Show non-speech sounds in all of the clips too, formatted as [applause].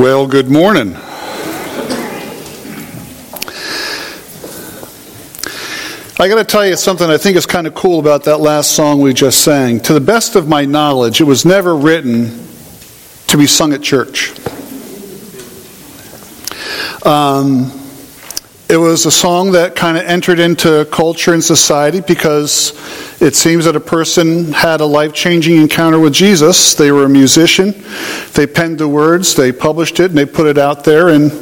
Well, good morning. I got to tell you something I think is kind of cool about that last song we just sang. To the best of my knowledge, it was never written to be sung at church. Um, it was a song that kind of entered into culture and society because it seems that a person had a life changing encounter with Jesus. They were a musician. They penned the words, they published it, and they put it out there, and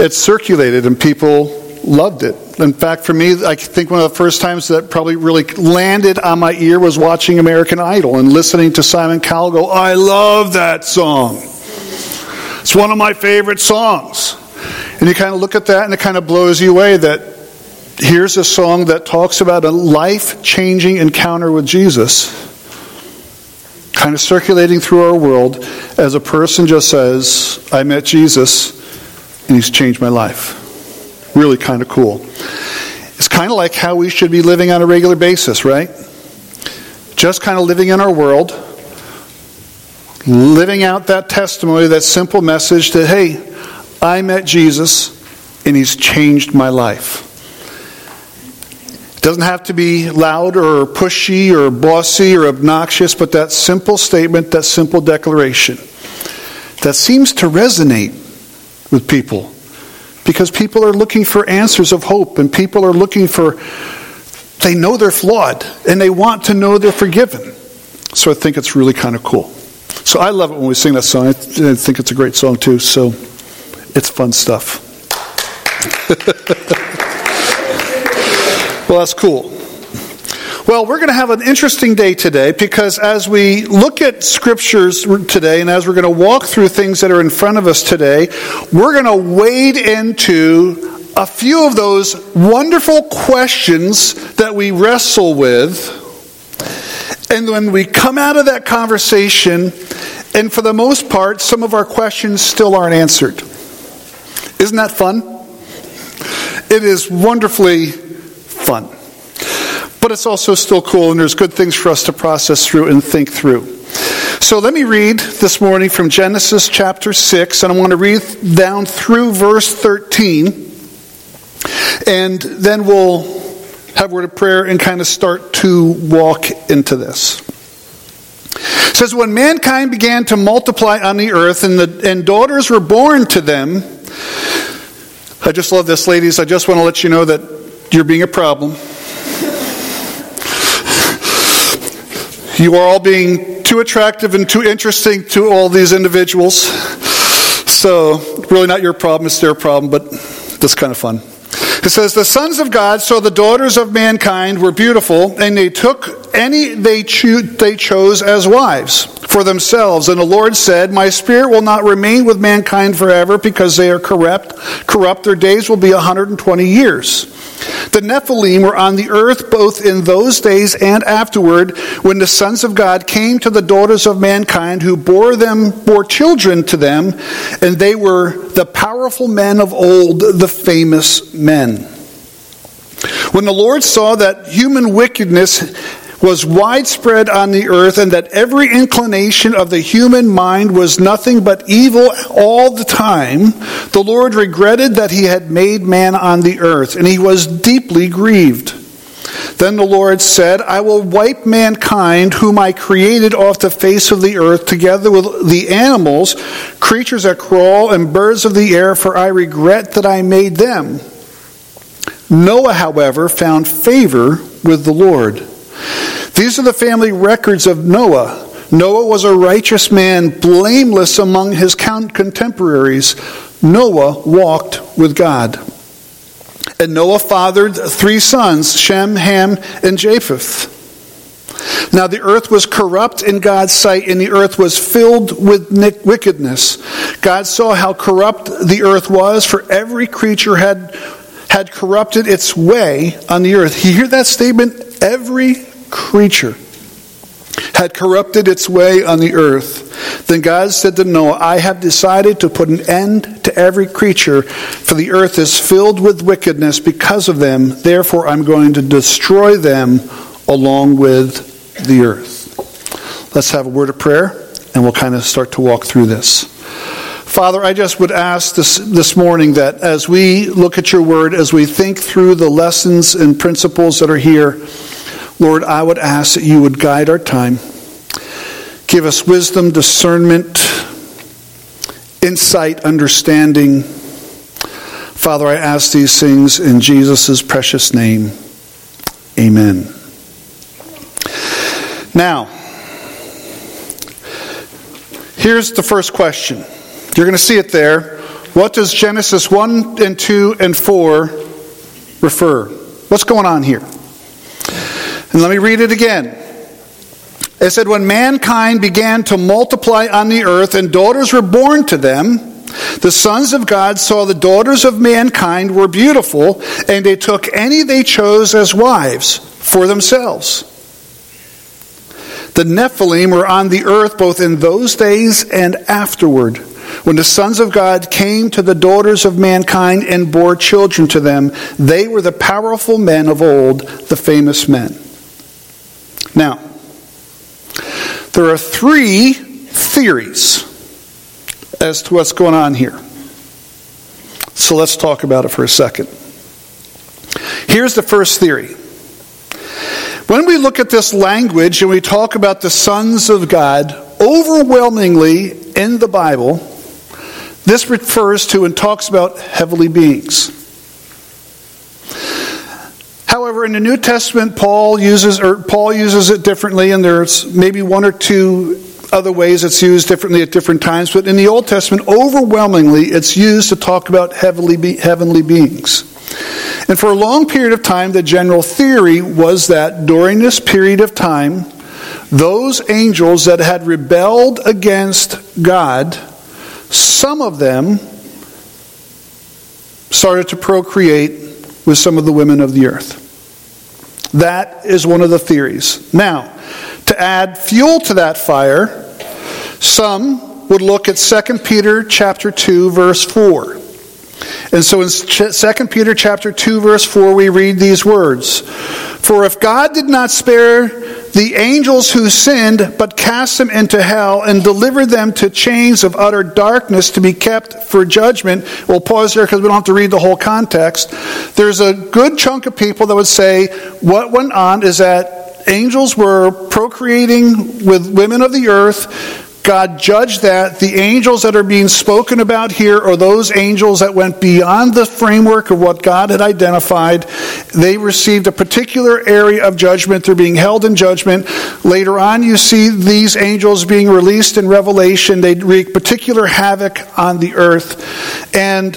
it circulated, and people loved it. In fact, for me, I think one of the first times that probably really landed on my ear was watching American Idol and listening to Simon Cowell go, I love that song. It's one of my favorite songs. And you kind of look at that and it kind of blows you away that here's a song that talks about a life changing encounter with Jesus, kind of circulating through our world as a person just says, I met Jesus and he's changed my life. Really kind of cool. It's kind of like how we should be living on a regular basis, right? Just kind of living in our world, living out that testimony, that simple message that, hey, I met Jesus and he's changed my life. It doesn't have to be loud or pushy or bossy or obnoxious, but that simple statement, that simple declaration that seems to resonate with people because people are looking for answers of hope and people are looking for, they know they're flawed and they want to know they're forgiven. So I think it's really kind of cool. So I love it when we sing that song. I think it's a great song too. So it's fun stuff. [laughs] well, that's cool. Well, we're going to have an interesting day today because as we look at scriptures today and as we're going to walk through things that are in front of us today, we're going to wade into a few of those wonderful questions that we wrestle with. And when we come out of that conversation, and for the most part, some of our questions still aren't answered. Isn't that fun? It is wonderfully fun. But it's also still cool, and there's good things for us to process through and think through. So let me read this morning from Genesis chapter 6, and I want to read down through verse 13. And then we'll have a word of prayer and kind of start to walk into this. It says, When mankind began to multiply on the earth and, the, and daughters were born to them, I just love this, ladies. I just want to let you know that you're being a problem. You are all being too attractive and too interesting to all these individuals. So, really not your problem, it's their problem, but that's kind of fun. It says, The sons of God saw the daughters of mankind were beautiful, and they took any they, cho- they chose as wives for themselves. And the Lord said, My spirit will not remain with mankind forever because they are corrupt. Corrupt, their days will be 120 years. The Nephilim were on the earth both in those days and afterward when the sons of God came to the daughters of mankind who bore them bore children to them and they were the powerful men of old the famous men. When the Lord saw that human wickedness was widespread on the earth, and that every inclination of the human mind was nothing but evil all the time, the Lord regretted that he had made man on the earth, and he was deeply grieved. Then the Lord said, I will wipe mankind, whom I created off the face of the earth, together with the animals, creatures that crawl, and birds of the air, for I regret that I made them. Noah, however, found favor with the Lord. These are the family records of Noah. Noah was a righteous man, blameless among his contemporaries. Noah walked with God. And Noah fathered three sons Shem, Ham, and Japheth. Now the earth was corrupt in God's sight, and the earth was filled with wickedness. God saw how corrupt the earth was, for every creature had, had corrupted its way on the earth. You hear that statement? Every creature had corrupted its way on the earth. Then God said to Noah, I have decided to put an end to every creature, for the earth is filled with wickedness because of them. Therefore, I'm going to destroy them along with the earth. Let's have a word of prayer, and we'll kind of start to walk through this. Father, I just would ask this, this morning that as we look at your word, as we think through the lessons and principles that are here, Lord, I would ask that you would guide our time. Give us wisdom, discernment, insight, understanding. Father, I ask these things in Jesus' precious name. Amen. Now, here's the first question. You're going to see it there. What does Genesis 1 and 2 and 4 refer? What's going on here? And let me read it again. It said, When mankind began to multiply on the earth and daughters were born to them, the sons of God saw the daughters of mankind were beautiful, and they took any they chose as wives for themselves. The Nephilim were on the earth both in those days and afterward, when the sons of God came to the daughters of mankind and bore children to them. They were the powerful men of old, the famous men. Now, there are three theories as to what's going on here. So let's talk about it for a second. Here's the first theory. When we look at this language and we talk about the sons of God, overwhelmingly in the Bible, this refers to and talks about heavenly beings. However, in the New Testament, Paul uses or Paul uses it differently, and there's maybe one or two other ways it's used differently at different times. But in the Old Testament, overwhelmingly, it's used to talk about heavenly, be- heavenly beings. And for a long period of time, the general theory was that during this period of time, those angels that had rebelled against God, some of them started to procreate with some of the women of the earth. That is one of the theories. Now, to add fuel to that fire, some would look at 2 Peter chapter 2 verse 4. And so in 2 Peter chapter 2 verse 4 we read these words, "For if God did not spare the angels who sinned, but cast them into hell and delivered them to chains of utter darkness to be kept for judgment. We'll pause there because we don't have to read the whole context. There's a good chunk of people that would say what went on is that angels were procreating with women of the earth. God judged that. The angels that are being spoken about here are those angels that went beyond the framework of what God had identified. They received a particular area of judgment. They're being held in judgment. Later on, you see these angels being released in Revelation. They wreak particular havoc on the earth. And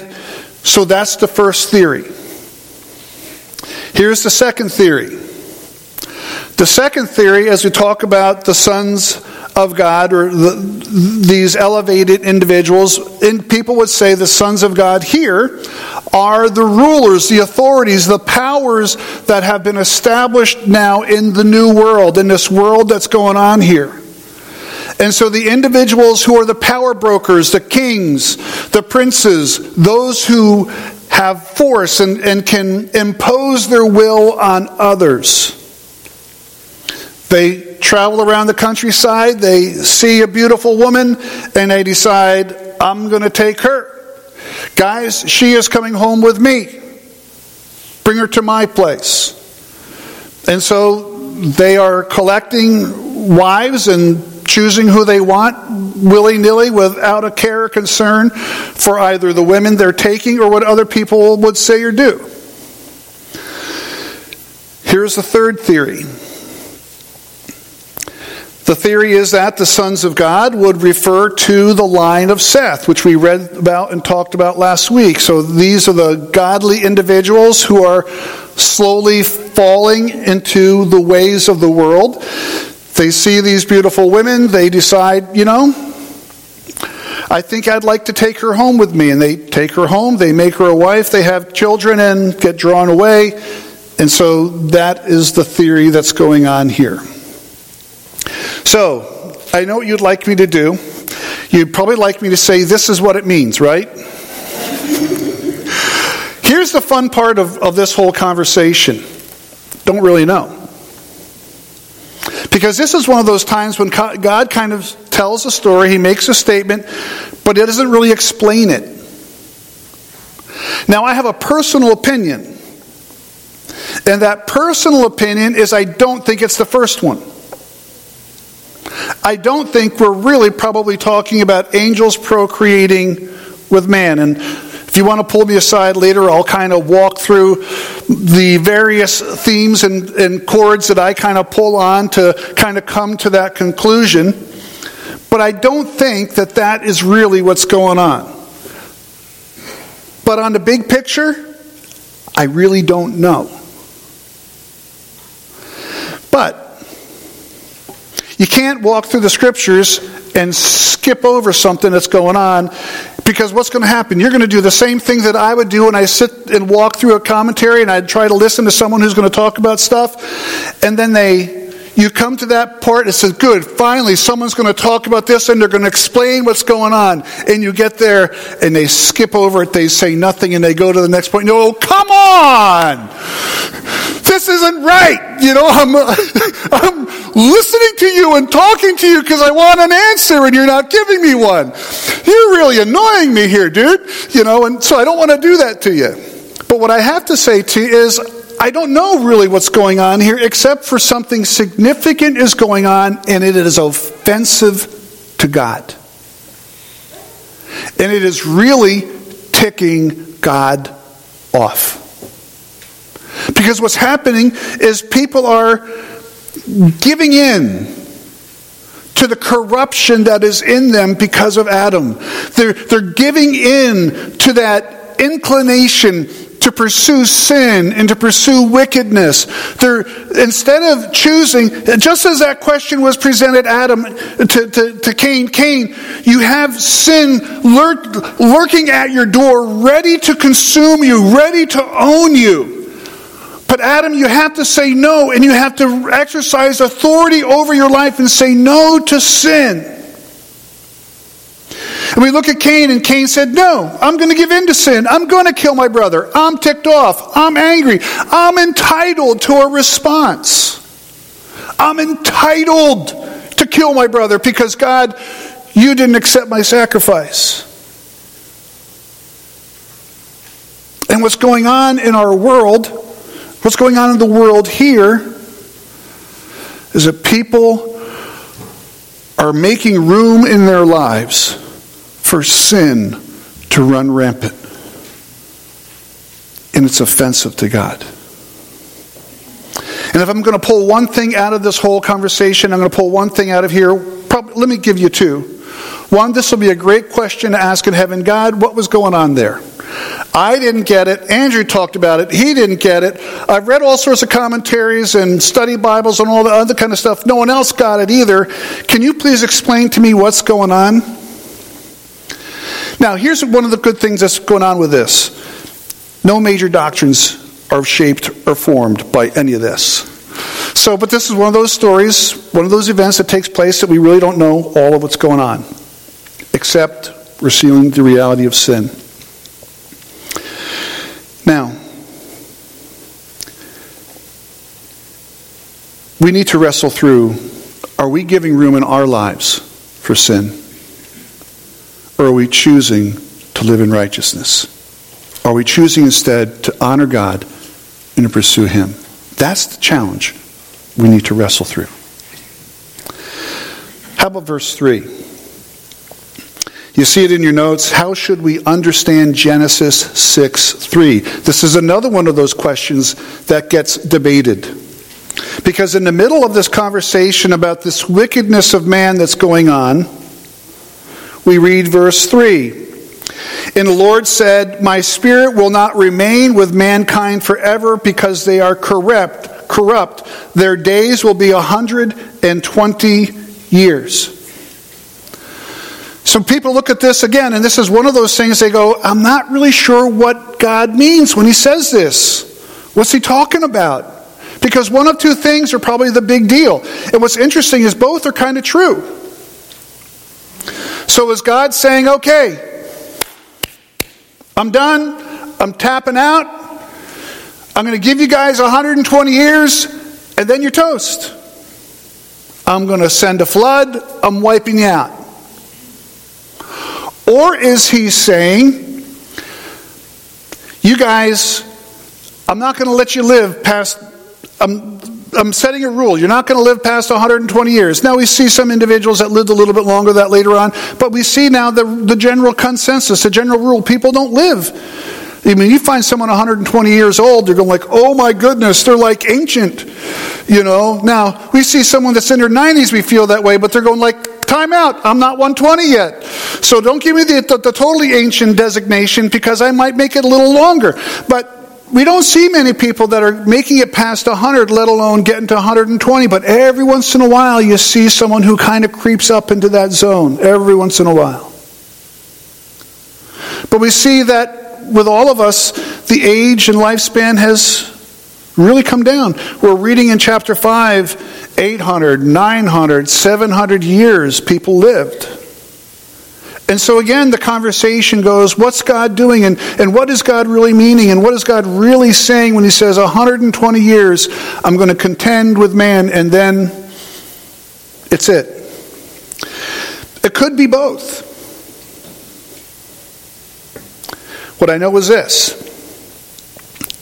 so that's the first theory. Here's the second theory. The second theory, as we talk about the sons of God or the, these elevated individuals, and people would say the sons of God here are the rulers, the authorities, the powers that have been established now in the new world, in this world that's going on here. And so the individuals who are the power brokers, the kings, the princes, those who have force and, and can impose their will on others. They travel around the countryside, they see a beautiful woman, and they decide, I'm going to take her. Guys, she is coming home with me. Bring her to my place. And so they are collecting wives and choosing who they want willy nilly without a care or concern for either the women they're taking or what other people would say or do. Here's the third theory the theory is that the sons of God would refer to the line of Seth, which we read about and talked about last week. So these are the godly individuals who are slowly falling into the ways of the world. They see these beautiful women, they decide, you know, I think I'd like to take her home with me. And they take her home, they make her a wife, they have children and get drawn away. And so that is the theory that's going on here. So, I know what you'd like me to do. You'd probably like me to say, This is what it means, right? Here's the fun part of, of this whole conversation don't really know. Because this is one of those times when God kind of tells a story, he makes a statement, but it doesn't really explain it. Now, I have a personal opinion. And that personal opinion is I don't think it's the first one. I don't think we're really probably talking about angels procreating with man. And if you want to pull me aside later, I'll kind of walk through the various themes and, and chords that I kind of pull on to kind of come to that conclusion. But I don't think that that is really what's going on. But on the big picture, I really don't know. But you can't walk through the scriptures and skip over something that's going on because what's going to happen? You're going to do the same thing that I would do when I sit and walk through a commentary and I'd try to listen to someone who's going to talk about stuff. And then they you come to that part, it says, good, finally someone's going to talk about this and they're going to explain what's going on. And you get there and they skip over it, they say nothing, and they go to the next point. No, oh, come on! This isn't right. You know, I'm, [laughs] I'm listening to you and talking to you because I want an answer and you're not giving me one. You're really annoying me here, dude. You know, and so I don't want to do that to you. But what I have to say to you is, I don't know really what's going on here, except for something significant is going on, and it is offensive to God. And it is really ticking God off. Because what's happening is people are giving in to the corruption that is in them because of Adam. They're, they're giving in to that inclination to pursue sin and to pursue wickedness. They're, instead of choosing, just as that question was presented Adam to, to, to Cain, Cain, you have sin lurk, lurking at your door, ready to consume you, ready to own you. But Adam, you have to say no, and you have to exercise authority over your life and say no to sin. And we look at Cain, and Cain said, No, I'm going to give in to sin. I'm going to kill my brother. I'm ticked off. I'm angry. I'm entitled to a response. I'm entitled to kill my brother because, God, you didn't accept my sacrifice. And what's going on in our world, what's going on in the world here, is that people are making room in their lives for sin to run rampant. And it's offensive to God. And if I'm going to pull one thing out of this whole conversation, I'm going to pull one thing out of here. Probably, let me give you two. One, this will be a great question to ask in heaven God, what was going on there? I didn't get it. Andrew talked about it. He didn't get it. I've read all sorts of commentaries and study Bibles and all the other kind of stuff. No one else got it either. Can you please explain to me what's going on? Now, here's one of the good things that's going on with this no major doctrines are shaped or formed by any of this. So, but this is one of those stories, one of those events that takes place that we really don't know all of what's going on, except we're seeing the reality of sin. Now, we need to wrestle through are we giving room in our lives for sin? Or are we choosing to live in righteousness? Are we choosing instead to honor God and to pursue Him? That's the challenge we need to wrestle through. How about verse 3? You see it in your notes. How should we understand Genesis 6 3? This is another one of those questions that gets debated. Because in the middle of this conversation about this wickedness of man that's going on, we read verse 3. And the Lord said, My spirit will not remain with mankind forever because they are corrupt. Corrupt. Their days will be 120 years. So people look at this again, and this is one of those things they go, I'm not really sure what God means when He says this. What's He talking about? Because one of two things are probably the big deal. And what's interesting is both are kind of true. So is God saying, okay, I'm done, I'm tapping out, I'm going to give you guys 120 years, and then you're toast? I'm going to send a flood, I'm wiping you out? Or is he saying, you guys, I'm not going to let you live past, I'm, I'm setting a rule. You're not going to live past 120 years. Now, we see some individuals that lived a little bit longer that later on, but we see now the, the general consensus, the general rule people don't live. I mean, you find someone 120 years old, you're going like, oh my goodness, they're like ancient. You know, now we see someone that's in their 90s, we feel that way, but they're going like, time out, I'm not 120 yet. So don't give me the, the, the totally ancient designation because I might make it a little longer. But we don't see many people that are making it past 100, let alone getting to 120. But every once in a while, you see someone who kind of creeps up into that zone. Every once in a while. But we see that with all of us, the age and lifespan has really come down. We're reading in chapter 5 800, 900, 700 years people lived. And so again, the conversation goes, what's God doing? And, and what is God really meaning? And what is God really saying when He says, 120 years, I'm going to contend with man, and then it's it? It could be both. What I know is this.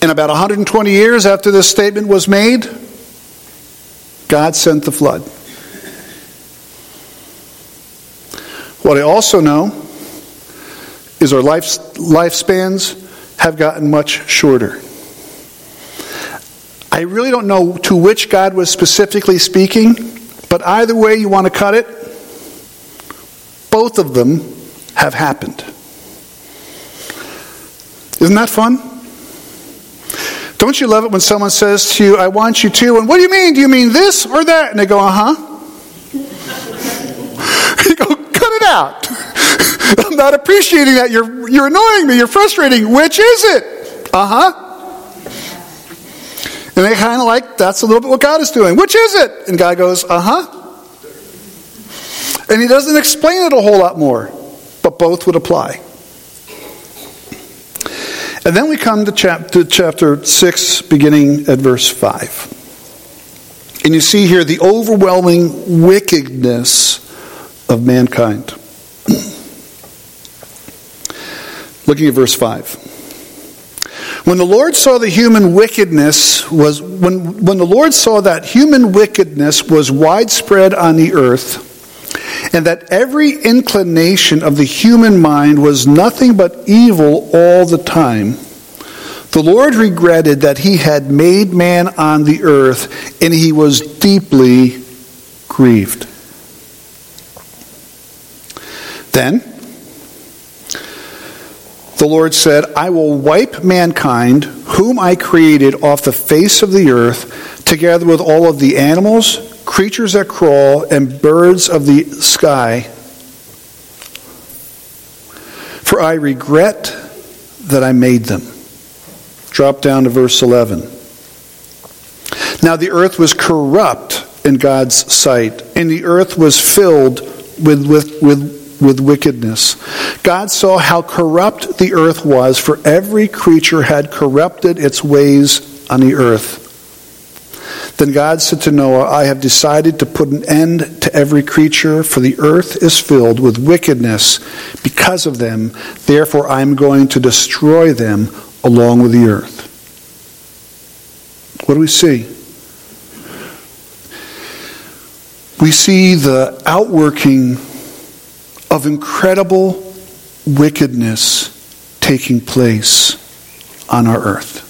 In about 120 years after this statement was made, God sent the flood. What I also know is our life, lifespans have gotten much shorter. I really don't know to which God was specifically speaking, but either way you want to cut it, both of them have happened. Isn't that fun? Don't you love it when someone says to you, I want you to, and what do you mean? Do you mean this or that? And they go, uh huh. [laughs] I'm not appreciating that. You're, you're annoying me. You're frustrating. Which is it? Uh huh. And they kind of like, that's a little bit what God is doing. Which is it? And God goes, uh huh. And he doesn't explain it a whole lot more, but both would apply. And then we come to, chap- to chapter 6, beginning at verse 5. And you see here the overwhelming wickedness of mankind. Looking at verse 5. When the Lord saw the human wickedness was when, when the Lord saw that human wickedness was widespread on the earth, and that every inclination of the human mind was nothing but evil all the time, the Lord regretted that he had made man on the earth, and he was deeply grieved. Then the Lord said, I will wipe mankind, whom I created, off the face of the earth, together with all of the animals, creatures that crawl, and birds of the sky. For I regret that I made them. Drop down to verse 11. Now the earth was corrupt in God's sight, and the earth was filled with, with, with with wickedness. God saw how corrupt the earth was, for every creature had corrupted its ways on the earth. Then God said to Noah, I have decided to put an end to every creature, for the earth is filled with wickedness because of them. Therefore, I am going to destroy them along with the earth. What do we see? We see the outworking of incredible wickedness taking place on our earth.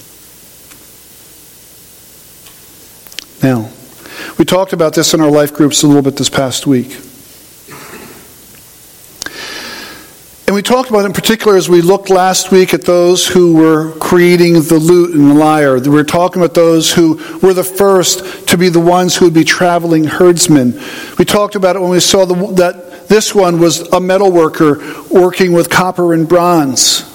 Now, we talked about this in our life groups a little bit this past week. And we talked about it in particular as we looked last week at those who were creating the lute and the lyre. We were talking about those who were the first to be the ones who would be traveling herdsmen. We talked about it when we saw the, that this one was a metal worker working with copper and bronze.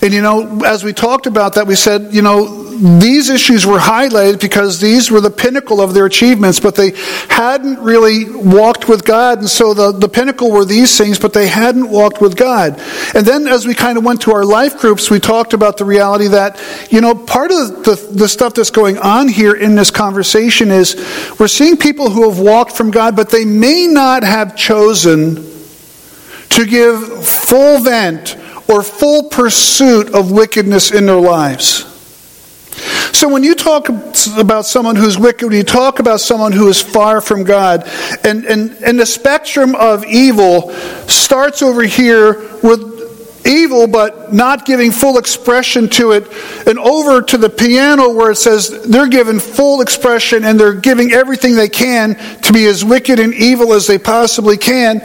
And you know, as we talked about that, we said, you know, these issues were highlighted because these were the pinnacle of their achievements, but they hadn't really walked with God. And so the, the pinnacle were these things, but they hadn't walked with God. And then as we kind of went to our life groups, we talked about the reality that, you know, part of the, the stuff that's going on here in this conversation is we're seeing people who have walked from God, but they may not have chosen to give full vent or full pursuit of wickedness in their lives. So when you talk about someone who's wicked, when you talk about someone who is far from God, and, and, and the spectrum of evil starts over here with evil but not giving full expression to it, and over to the piano where it says they're given full expression and they're giving everything they can to be as wicked and evil as they possibly can.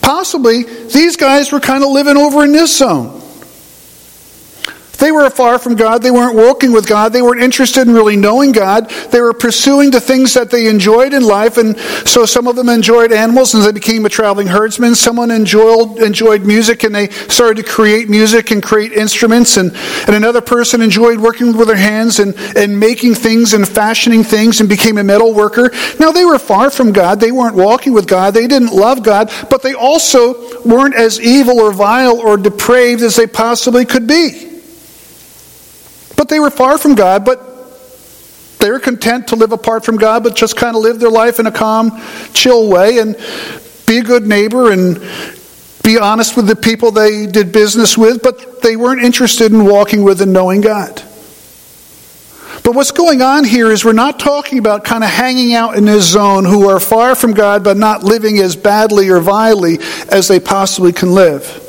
Possibly these guys were kind of living over in this zone. They were far from God. They weren't walking with God. They weren't interested in really knowing God. They were pursuing the things that they enjoyed in life. And so some of them enjoyed animals and they became a traveling herdsman. Someone enjoyed, enjoyed music and they started to create music and create instruments. And, and another person enjoyed working with their hands and, and making things and fashioning things and became a metal worker. Now they were far from God. They weren't walking with God. They didn't love God. But they also weren't as evil or vile or depraved as they possibly could be. But they were far from God, but they were content to live apart from God, but just kind of live their life in a calm, chill way and be a good neighbor and be honest with the people they did business with, but they weren't interested in walking with and knowing God. But what's going on here is we're not talking about kind of hanging out in this zone who are far from God but not living as badly or vilely as they possibly can live.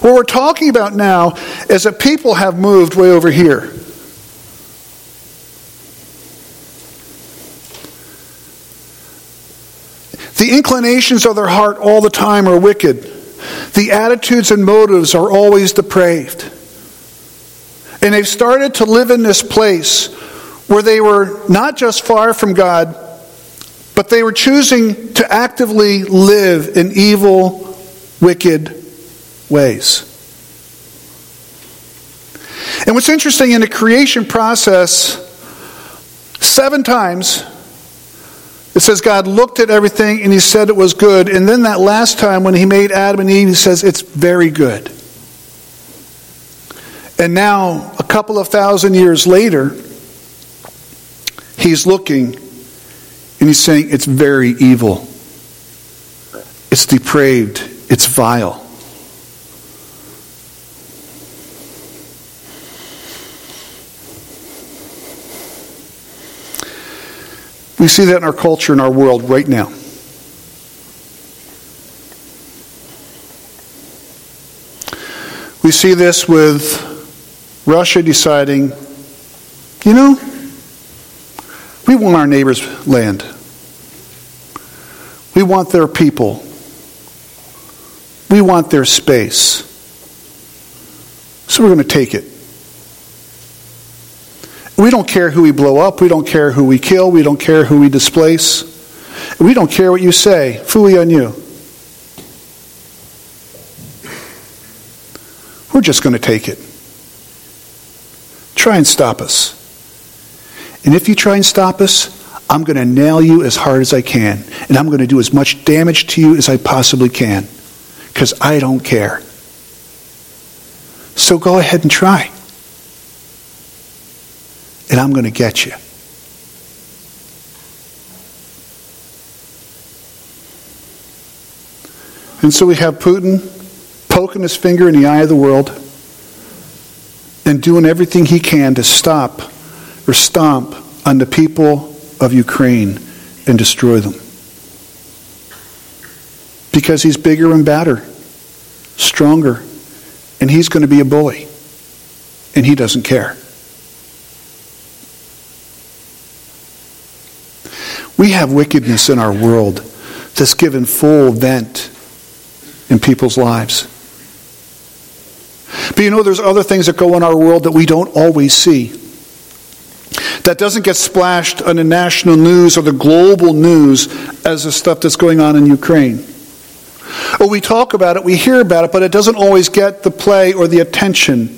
What we're talking about now is that people have moved way over here. The inclinations of their heart all the time are wicked. The attitudes and motives are always depraved. And they've started to live in this place where they were not just far from God, but they were choosing to actively live in evil, wicked ways. And what's interesting in the creation process, seven times it says God looked at everything and he said it was good. And then that last time when he made Adam and Eve, he says it's very good. And now, a couple of thousand years later, he's looking and he's saying it's very evil. It's depraved. It's vile. We see that in our culture, in our world right now. We see this with Russia deciding, you know, we want our neighbors' land. We want their people. We want their space. So we're going to take it. We don't care who we blow up. We don't care who we kill. We don't care who we displace. We don't care what you say. Fooey on you. We're just going to take it. Try and stop us. And if you try and stop us, I'm going to nail you as hard as I can. And I'm going to do as much damage to you as I possibly can. Because I don't care. So go ahead and try and I'm going to get you. And so we have Putin poking his finger in the eye of the world and doing everything he can to stop or stomp on the people of Ukraine and destroy them. Because he's bigger and badder, stronger, and he's going to be a bully. And he doesn't care. We have wickedness in our world that's given full vent in people's lives. But you know, there's other things that go in our world that we don't always see. That doesn't get splashed on the national news or the global news as the stuff that's going on in Ukraine. Or we talk about it, we hear about it, but it doesn't always get the play or the attention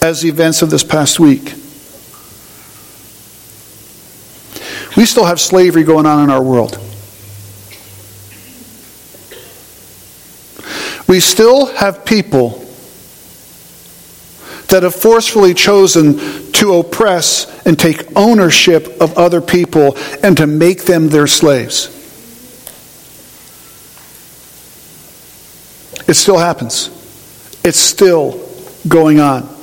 as the events of this past week. We still have slavery going on in our world. We still have people that have forcefully chosen to oppress and take ownership of other people and to make them their slaves. It still happens. It's still going on.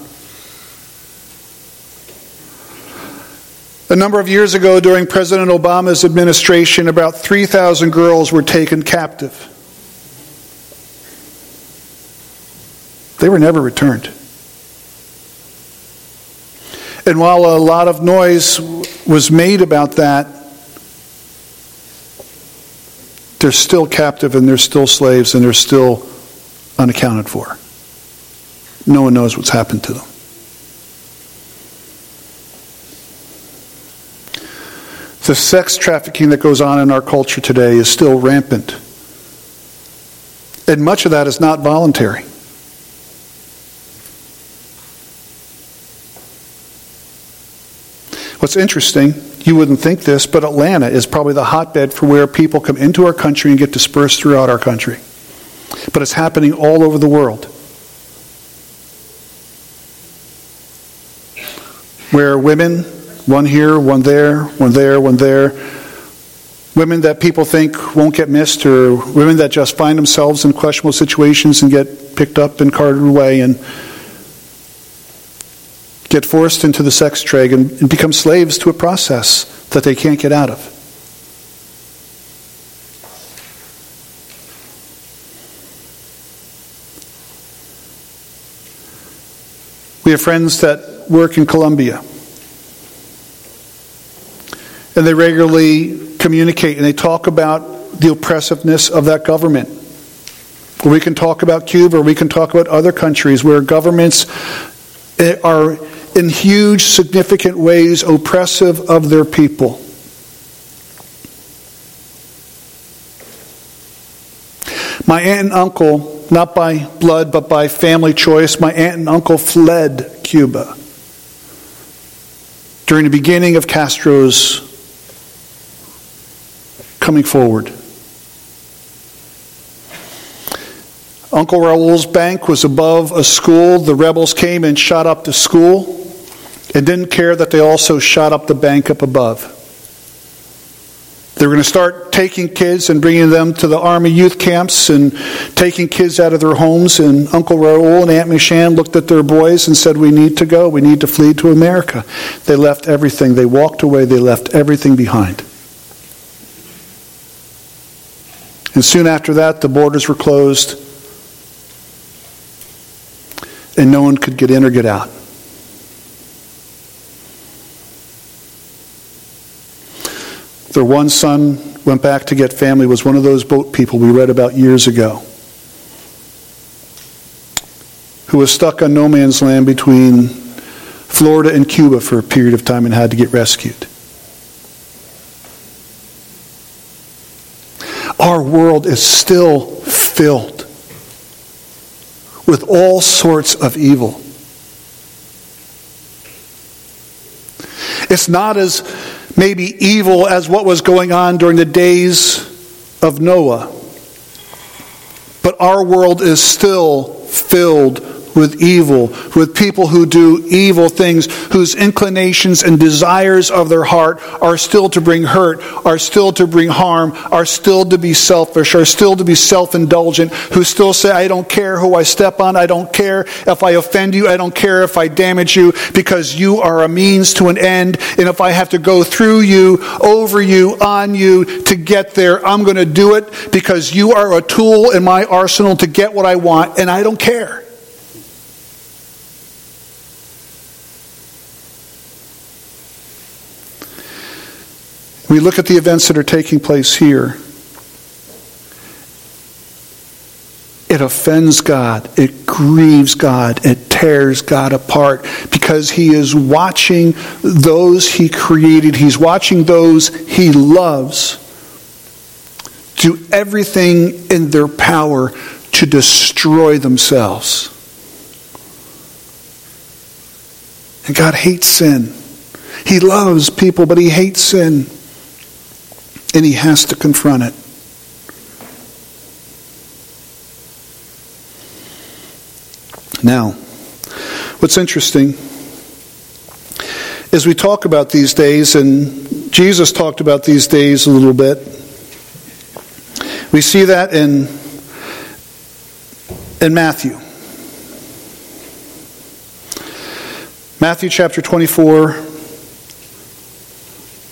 A number of years ago, during President Obama's administration, about 3,000 girls were taken captive. They were never returned. And while a lot of noise was made about that, they're still captive and they're still slaves and they're still unaccounted for. No one knows what's happened to them. The sex trafficking that goes on in our culture today is still rampant. And much of that is not voluntary. What's interesting, you wouldn't think this, but Atlanta is probably the hotbed for where people come into our country and get dispersed throughout our country. But it's happening all over the world. Where women, one here, one there, one there, one there, women that people think won't get missed, or women that just find themselves in questionable situations and get picked up and carted away and get forced into the sex trade and, and become slaves to a process that they can't get out of. We have friends that work in Colombia. And they regularly communicate and they talk about the oppressiveness of that government. We can talk about Cuba, we can talk about other countries where governments eh, are in huge, significant ways oppressive of their people. My aunt and uncle, not by blood but by family choice, my aunt and uncle fled Cuba during the beginning of Castro's coming forward. Uncle Raoul's bank was above a school. The rebels came and shot up the school and didn't care that they also shot up the bank up above. They were going to start taking kids and bringing them to the Army youth camps and taking kids out of their homes. And Uncle Raoul and Aunt Michan looked at their boys and said, We need to go. We need to flee to America. They left everything. They walked away. They left everything behind. And soon after that, the borders were closed and no one could get in or get out. Their one son went back to get family, was one of those boat people we read about years ago, who was stuck on no man's land between Florida and Cuba for a period of time and had to get rescued. Our world is still filled with all sorts of evil. It's not as maybe evil as what was going on during the days of Noah. But our world is still filled with evil, with people who do evil things, whose inclinations and desires of their heart are still to bring hurt, are still to bring harm, are still to be selfish, are still to be self indulgent, who still say, I don't care who I step on, I don't care if I offend you, I don't care if I damage you, because you are a means to an end, and if I have to go through you, over you, on you to get there, I'm going to do it because you are a tool in my arsenal to get what I want, and I don't care. We look at the events that are taking place here. It offends God. It grieves God. It tears God apart because He is watching those He created, He's watching those He loves do everything in their power to destroy themselves. And God hates sin. He loves people, but he hates sin. And he has to confront it. Now, what's interesting is we talk about these days, and Jesus talked about these days a little bit. We see that in, in Matthew. Matthew chapter 24.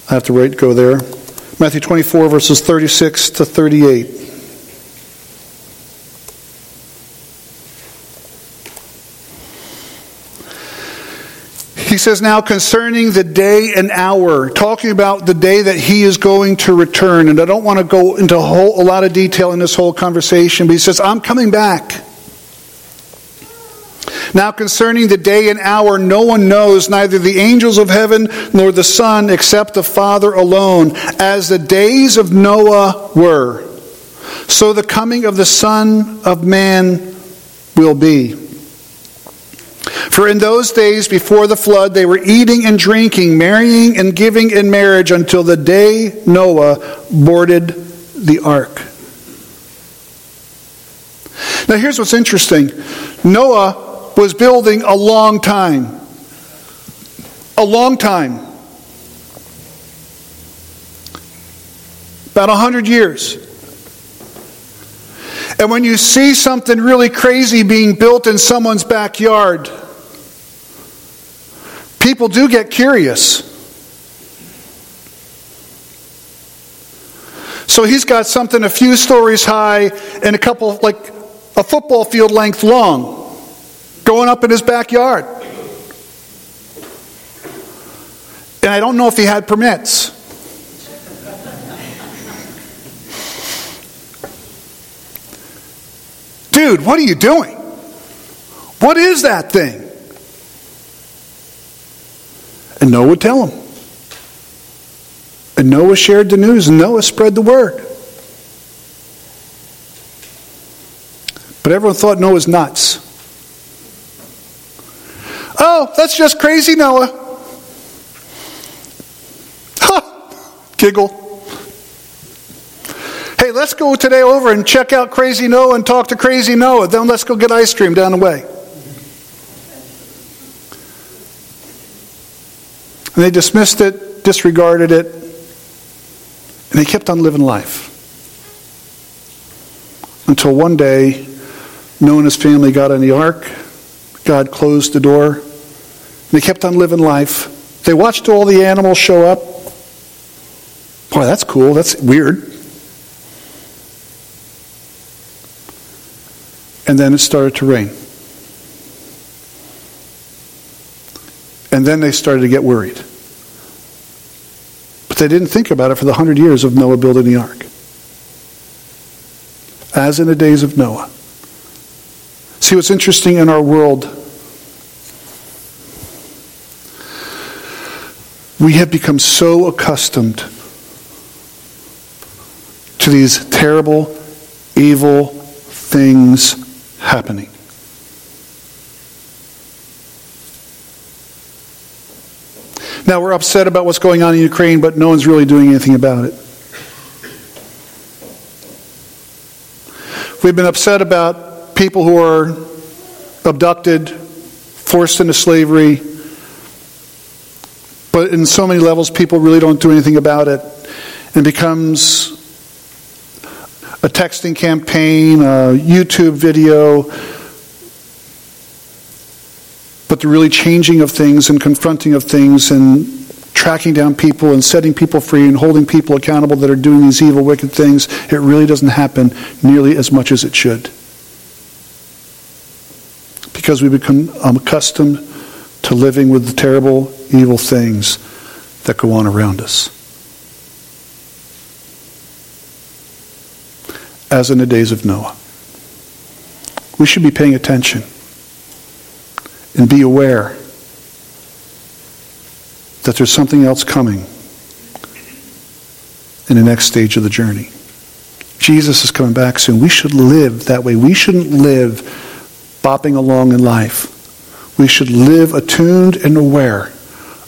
I have to wait, go there. Matthew 24, verses 36 to 38. He says, Now concerning the day and hour, talking about the day that he is going to return. And I don't want to go into a, whole, a lot of detail in this whole conversation, but he says, I'm coming back. Now, concerning the day and hour, no one knows, neither the angels of heaven nor the Son, except the Father alone. As the days of Noah were, so the coming of the Son of Man will be. For in those days before the flood, they were eating and drinking, marrying and giving in marriage until the day Noah boarded the ark. Now, here's what's interesting Noah was building a long time. A long time. About a hundred years. And when you see something really crazy being built in someone's backyard, people do get curious. So he's got something a few stories high and a couple, like a football field length long going up in his backyard. And I don't know if he had permits. Dude, what are you doing? What is that thing? And Noah would tell him. And Noah shared the news, and Noah spread the word. But everyone thought Noah was nuts. Oh, that's just crazy Noah. Ha! Giggle. Hey, let's go today over and check out Crazy Noah and talk to Crazy Noah. Then let's go get ice cream down the way. And they dismissed it, disregarded it, and they kept on living life. Until one day, Noah and his family got on the ark. God closed the door. They kept on living life. They watched all the animals show up. Boy, that's cool. That's weird. And then it started to rain. And then they started to get worried. But they didn't think about it for the hundred years of Noah building the ark. As in the days of Noah. See what's interesting in our world We have become so accustomed to these terrible, evil things happening. Now we're upset about what's going on in Ukraine, but no one's really doing anything about it. We've been upset about people who are abducted, forced into slavery, but in so many levels, people really don't do anything about it. It becomes a texting campaign, a YouTube video. But the really changing of things and confronting of things and tracking down people and setting people free and holding people accountable that are doing these evil, wicked things, it really doesn't happen nearly as much as it should. Because we become accustomed to living with the terrible, evil things that go on around us. As in the days of Noah. We should be paying attention and be aware that there's something else coming in the next stage of the journey. Jesus is coming back soon. We should live that way. We shouldn't live bopping along in life we should live attuned and aware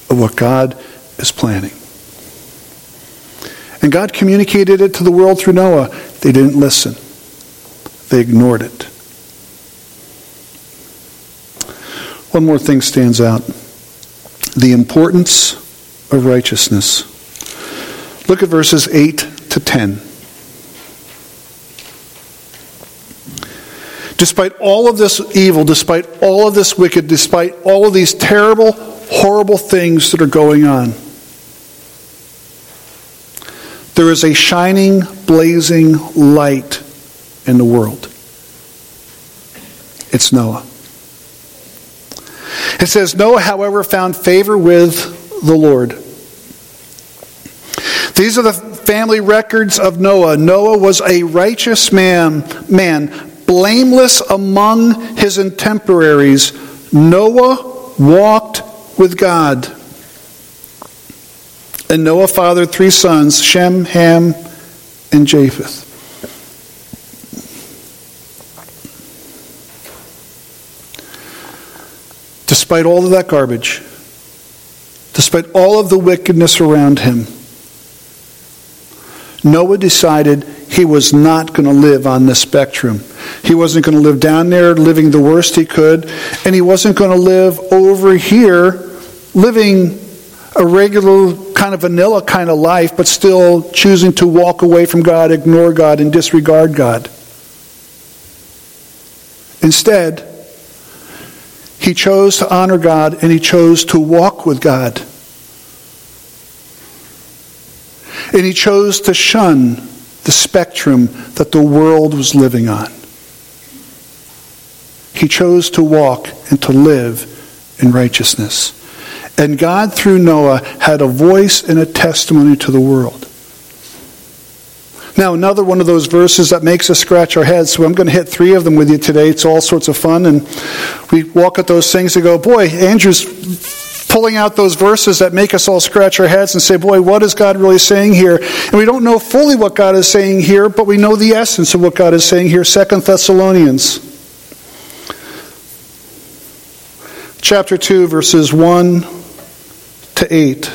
of what God is planning. And God communicated it to the world through Noah. They didn't listen, they ignored it. One more thing stands out the importance of righteousness. Look at verses 8 to 10. Despite all of this evil, despite all of this wicked, despite all of these terrible, horrible things that are going on, there is a shining, blazing light in the world. It's Noah. It says, Noah, however, found favor with the Lord. These are the family records of Noah. Noah was a righteous man, man, blameless among his contemporaries. Noah walked with God. And Noah fathered three sons Shem, Ham, and Japheth. Despite all of that garbage, despite all of the wickedness around him, Noah decided he was not going to live on the spectrum. He wasn't going to live down there living the worst he could, and he wasn't going to live over here living a regular kind of vanilla kind of life, but still choosing to walk away from God, ignore God, and disregard God. Instead, he chose to honor God and he chose to walk with God. And he chose to shun the spectrum that the world was living on. He chose to walk and to live in righteousness. And God, through Noah, had a voice and a testimony to the world. Now, another one of those verses that makes us scratch our heads, so I'm going to hit three of them with you today. It's all sorts of fun. And we walk at those things and go, boy, Andrew's pulling out those verses that make us all scratch our heads and say, boy, what is God really saying here? And we don't know fully what God is saying here, but we know the essence of what God is saying here. Second Thessalonians chapter 2, verses 1 to 8.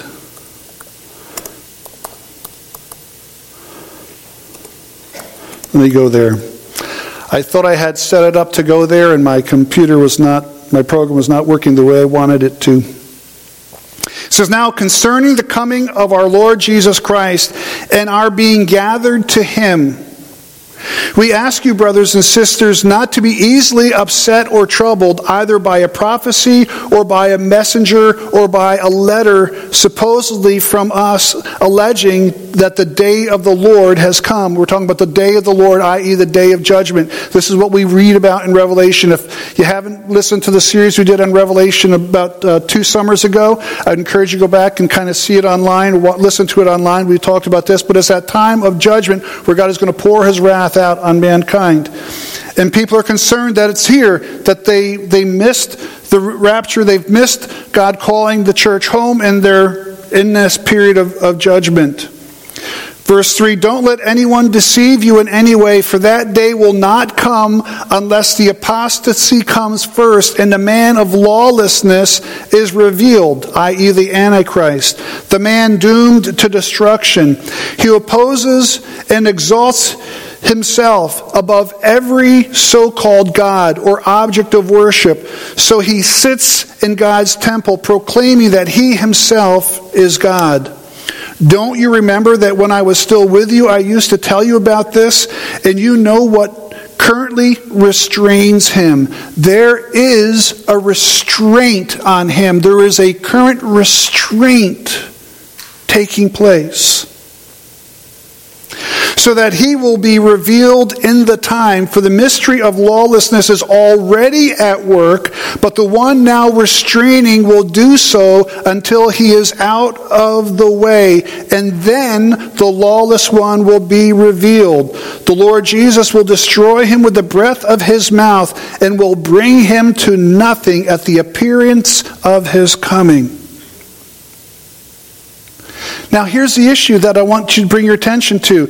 Let me go there. I thought I had set it up to go there, and my computer was not, my program was not working the way I wanted it to. It says, Now concerning the coming of our Lord Jesus Christ and our being gathered to him, we ask you, brothers and sisters, not to be easily upset or troubled either by a prophecy or by a messenger or by a letter supposedly from us alleging that the day of the Lord has come. We're talking about the day of the Lord, i.e., the day of judgment. This is what we read about in Revelation. If you haven't listened to the series we did on Revelation about uh, two summers ago, I'd encourage you to go back and kind of see it online listen to it online. We talked about this, but it's that time of judgment where God is going to pour his wrath out on mankind. And people are concerned that it's here, that they, they missed the rapture, they've missed God calling the church home, and they're in this period of, of judgment. Verse 3 Don't let anyone deceive you in any way, for that day will not come unless the apostasy comes first and the man of lawlessness is revealed, i.e., the Antichrist, the man doomed to destruction. He opposes and exalts himself above every so called God or object of worship. So he sits in God's temple proclaiming that he himself is God. Don't you remember that when I was still with you, I used to tell you about this? And you know what currently restrains him. There is a restraint on him, there is a current restraint taking place so that he will be revealed in the time. For the mystery of lawlessness is already at work, but the one now restraining will do so until he is out of the way. And then the lawless one will be revealed. The Lord Jesus will destroy him with the breath of his mouth and will bring him to nothing at the appearance of his coming. Now, here's the issue that I want you to bring your attention to.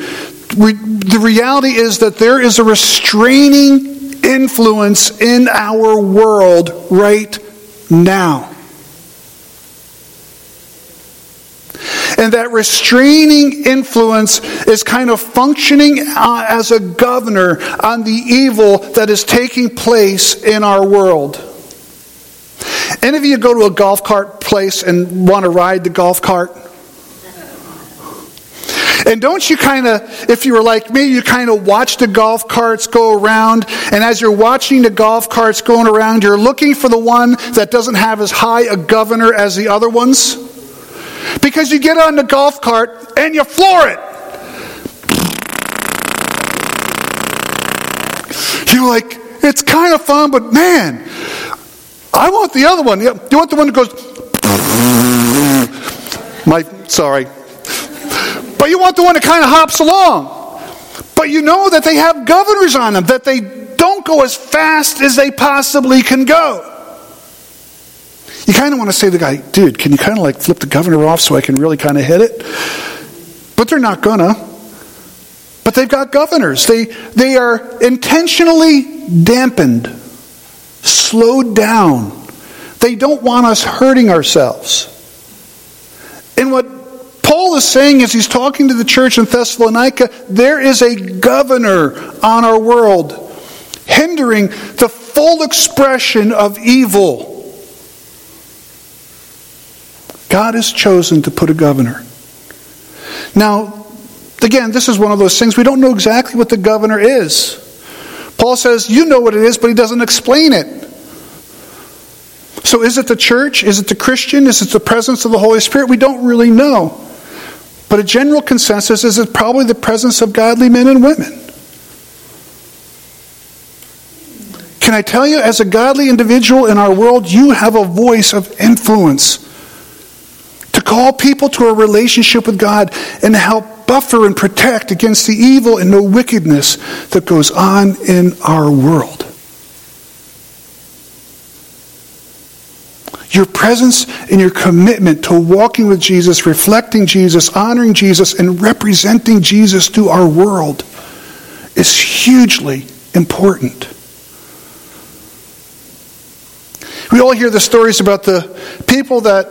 We, the reality is that there is a restraining influence in our world right now. And that restraining influence is kind of functioning uh, as a governor on the evil that is taking place in our world. Any of you go to a golf cart place and want to ride the golf cart? And don't you kind of, if you were like me, you kind of watch the golf carts go around. And as you're watching the golf carts going around, you're looking for the one that doesn't have as high a governor as the other ones. Because you get on the golf cart and you floor it. You're like, it's kind of fun, but man, I want the other one. You want the one that goes, my, sorry, but you want the one that kind of hops along. But you know that they have governors on them, that they don't go as fast as they possibly can go. You kind of want to say to the guy, dude, can you kind of like flip the governor off so I can really kind of hit it? But they're not gonna. But they've got governors. They, they are intentionally dampened, slowed down. They don't want us hurting ourselves. And what is saying as he's talking to the church in Thessalonica, there is a governor on our world hindering the full expression of evil. God has chosen to put a governor. Now, again, this is one of those things we don't know exactly what the governor is. Paul says, You know what it is, but he doesn't explain it. So, is it the church? Is it the Christian? Is it the presence of the Holy Spirit? We don't really know. But a general consensus is it's probably the presence of godly men and women. Can I tell you, as a godly individual in our world, you have a voice of influence to call people to a relationship with God and help buffer and protect against the evil and the wickedness that goes on in our world. Your presence and your commitment to walking with Jesus, reflecting Jesus, honoring Jesus, and representing Jesus to our world is hugely important. We all hear the stories about the people that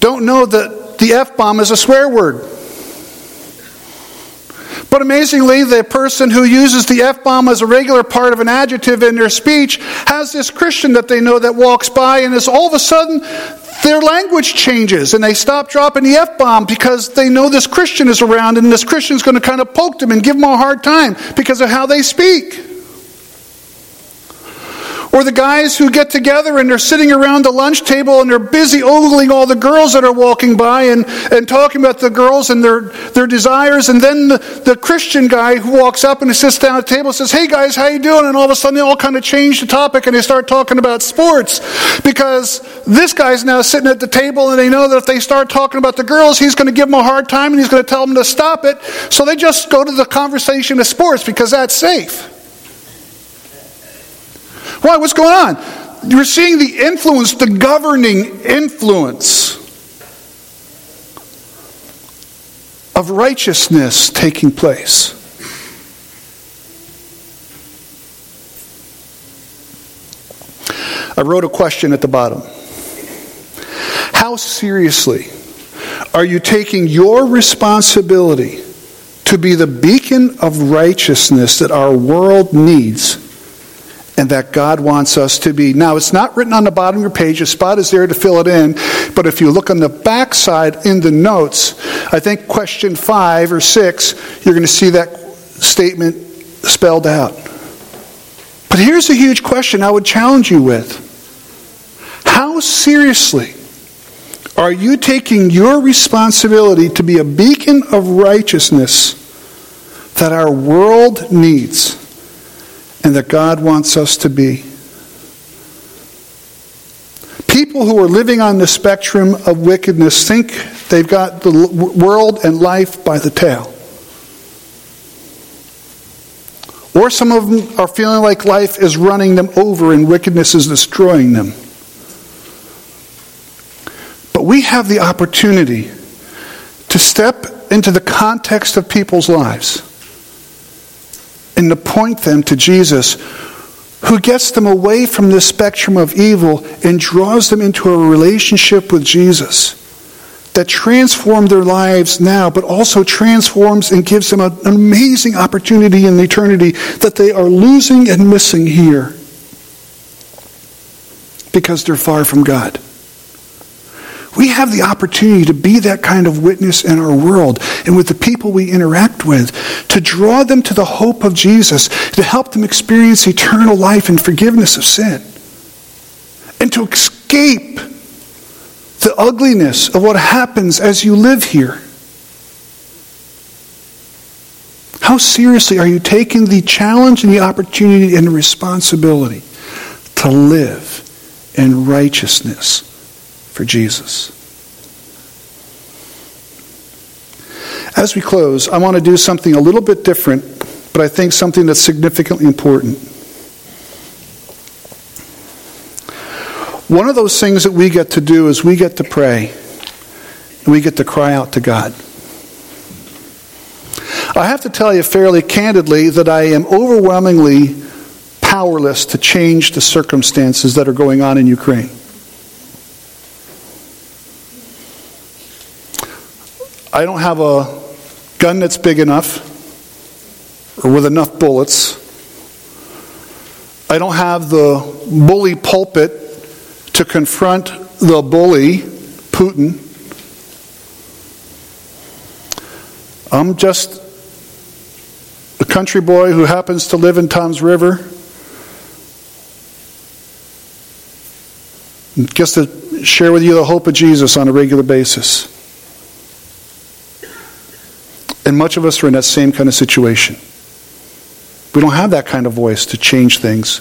don't know that the F bomb is a swear word. But amazingly, the person who uses the F bomb as a regular part of an adjective in their speech has this Christian that they know that walks by, and is all of a sudden their language changes and they stop dropping the F bomb because they know this Christian is around and this Christian is going to kind of poke them and give them a hard time because of how they speak. Or the guys who get together and they're sitting around the lunch table and they're busy ogling all the girls that are walking by and, and talking about the girls and their, their desires. And then the, the Christian guy who walks up and sits down at the table says, Hey guys, how you doing? And all of a sudden they all kind of change the topic and they start talking about sports because this guy's now sitting at the table and they know that if they start talking about the girls, he's going to give them a hard time and he's going to tell them to stop it. So they just go to the conversation of sports because that's safe. Why? What's going on? You're seeing the influence, the governing influence of righteousness taking place. I wrote a question at the bottom. How seriously are you taking your responsibility to be the beacon of righteousness that our world needs? And that God wants us to be. Now, it's not written on the bottom of your page. A spot is there to fill it in. But if you look on the back side in the notes, I think question five or six, you're going to see that statement spelled out. But here's a huge question I would challenge you with How seriously are you taking your responsibility to be a beacon of righteousness that our world needs? And that God wants us to be. People who are living on the spectrum of wickedness think they've got the world and life by the tail. Or some of them are feeling like life is running them over and wickedness is destroying them. But we have the opportunity to step into the context of people's lives and to point them to Jesus who gets them away from this spectrum of evil and draws them into a relationship with Jesus that transforms their lives now, but also transforms and gives them an amazing opportunity in eternity that they are losing and missing here because they're far from God. We have the opportunity to be that kind of witness in our world and with the people we interact with, to draw them to the hope of Jesus, to help them experience eternal life and forgiveness of sin, and to escape the ugliness of what happens as you live here. How seriously are you taking the challenge and the opportunity and the responsibility to live in righteousness? For Jesus. As we close, I want to do something a little bit different, but I think something that's significantly important. One of those things that we get to do is we get to pray and we get to cry out to God. I have to tell you fairly candidly that I am overwhelmingly powerless to change the circumstances that are going on in Ukraine. I don't have a gun that's big enough or with enough bullets. I don't have the bully pulpit to confront the bully, Putin. I'm just a country boy who happens to live in Toms River. Just to share with you the hope of Jesus on a regular basis. And much of us are in that same kind of situation. We don't have that kind of voice to change things,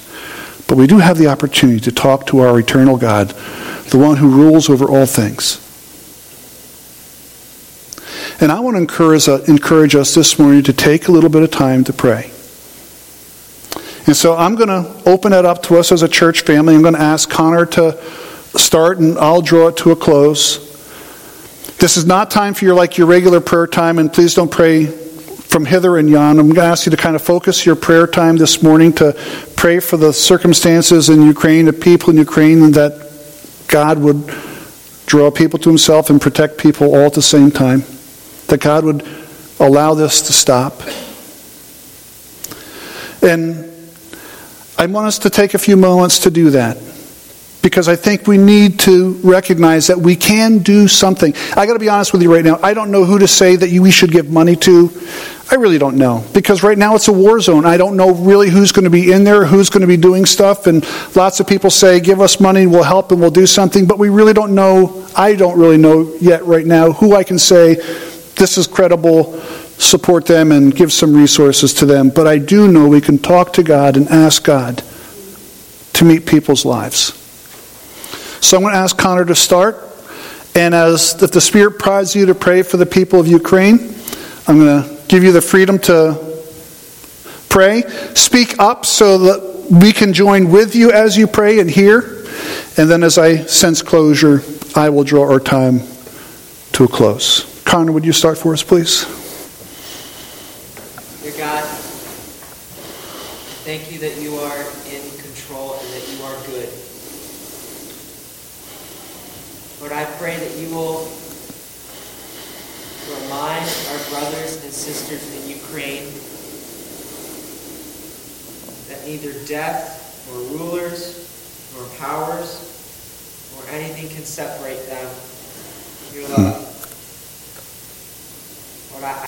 but we do have the opportunity to talk to our eternal God, the one who rules over all things. And I want to encourage, uh, encourage us this morning to take a little bit of time to pray. And so I'm going to open it up to us as a church family. I'm going to ask Connor to start, and I'll draw it to a close. This is not time for your like your regular prayer time, and please don't pray from hither and yon. I'm going to ask you to kind of focus your prayer time this morning to pray for the circumstances in Ukraine, the people in Ukraine, and that God would draw people to Himself and protect people all at the same time. That God would allow this to stop. And I want us to take a few moments to do that because I think we need to recognize that we can do something. I got to be honest with you right now. I don't know who to say that we should give money to. I really don't know because right now it's a war zone. I don't know really who's going to be in there, who's going to be doing stuff, and lots of people say, "Give us money, we'll help, and we'll do something." But we really don't know. I don't really know yet right now who I can say this is credible. Support them and give some resources to them. But I do know we can talk to God and ask God to meet people's lives. So I'm going to ask Connor to start. And as if the Spirit prods you to pray for the people of Ukraine, I'm going to give you the freedom to pray. Speak up so that we can join with you as you pray and hear. And then as I sense closure, I will draw our time to a close. Connor, would you start for us, please? Dear God, thank you that you are in control and that you are good. Lord, I pray that you will remind our brothers and sisters in Ukraine that neither death, nor rulers, nor powers, nor anything can separate them from your love. Lord, I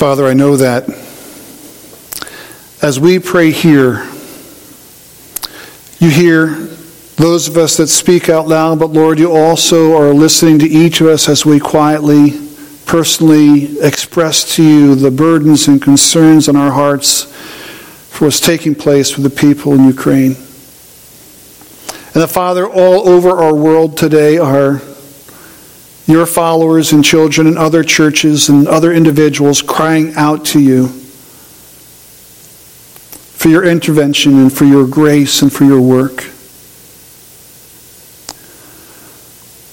Father, I know that as we pray here, you hear those of us that speak out loud, but Lord, you also are listening to each of us as we quietly, personally express to you the burdens and concerns in our hearts for what's taking place with the people in Ukraine. And the Father, all over our world today are your followers and children and other churches and other individuals crying out to you for your intervention and for your grace and for your work.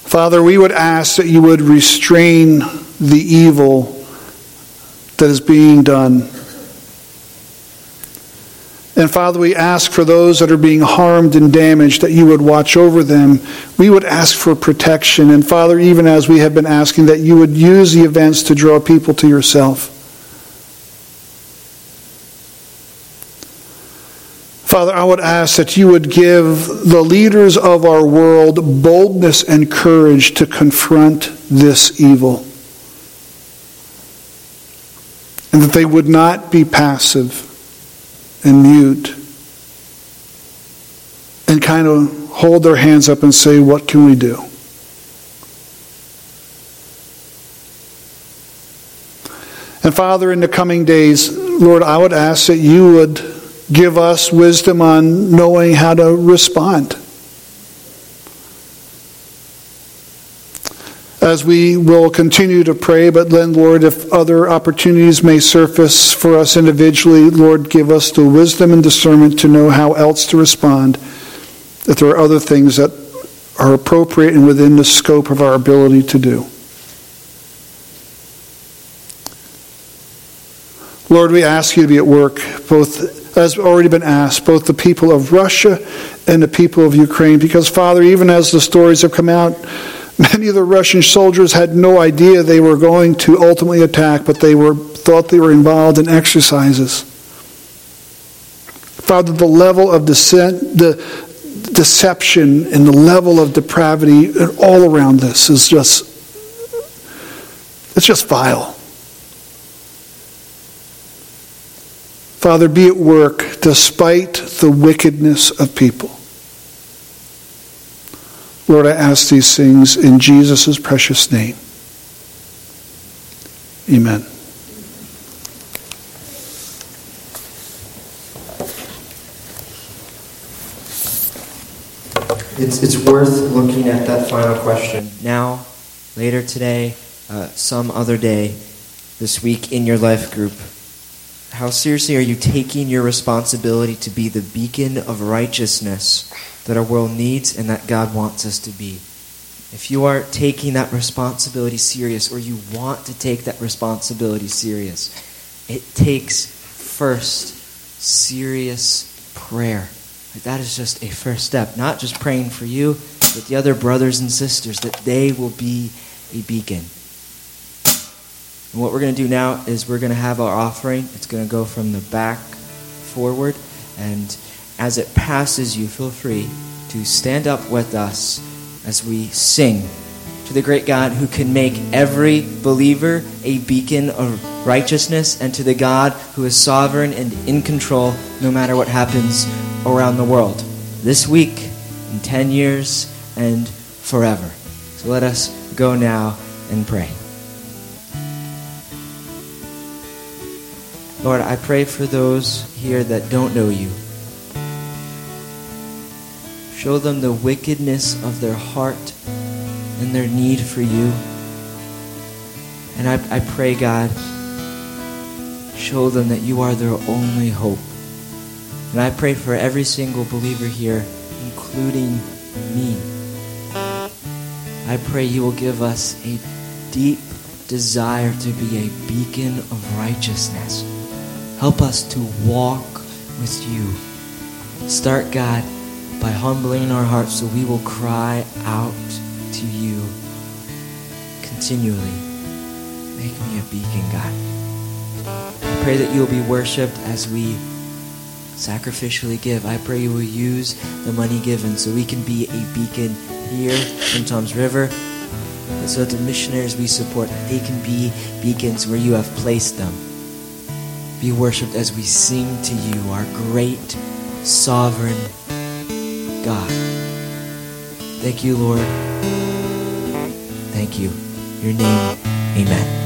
Father, we would ask that you would restrain the evil that is being done. And Father, we ask for those that are being harmed and damaged that you would watch over them. We would ask for protection. And Father, even as we have been asking, that you would use the events to draw people to yourself. Father, I would ask that you would give the leaders of our world boldness and courage to confront this evil. And that they would not be passive and mute and kind of hold their hands up and say, What can we do? And Father, in the coming days, Lord, I would ask that you would give us wisdom on knowing how to respond. As we will continue to pray, but then, Lord, if other opportunities may surface for us individually, Lord, give us the wisdom and discernment to know how else to respond. that there are other things that are appropriate and within the scope of our ability to do. Lord, we ask you to be at work, both as already been asked, both the people of Russia and the people of Ukraine, because, Father, even as the stories have come out, Many of the Russian soldiers had no idea they were going to ultimately attack, but they were, thought they were involved in exercises. Father, the level of dissent, the deception and the level of depravity all around this is just, it's just vile. Father, be at work despite the wickedness of people. Lord, I ask these things in Jesus' precious name. Amen. It's, it's worth looking at that final question. Now, later today, uh, some other day, this week in your life group, how seriously are you taking your responsibility to be the beacon of righteousness that our world needs and that God wants us to be. If you are taking that responsibility serious or you want to take that responsibility serious, it takes first serious prayer. That is just a first step. Not just praying for you, but the other brothers and sisters, that they will be a beacon. And what we're going to do now is we're going to have our offering. It's going to go from the back forward. And as it passes you, feel free to stand up with us as we sing to the great God who can make every believer a beacon of righteousness, and to the God who is sovereign and in control no matter what happens around the world. This week, in 10 years, and forever. So let us go now and pray. Lord, I pray for those here that don't know you. Show them the wickedness of their heart and their need for you. And I, I pray, God, show them that you are their only hope. And I pray for every single believer here, including me. I pray you will give us a deep desire to be a beacon of righteousness. Help us to walk with you. Start, God, by humbling our hearts so we will cry out to you continually. Make me a beacon, God. I pray that you will be worshiped as we sacrificially give. I pray you will use the money given so we can be a beacon here in Toms River. so that the missionaries we support, they can be beacons where you have placed them. be worshiped as we sing to you, our great, sovereign God. Thank you, Lord. Thank you. Your name, amen.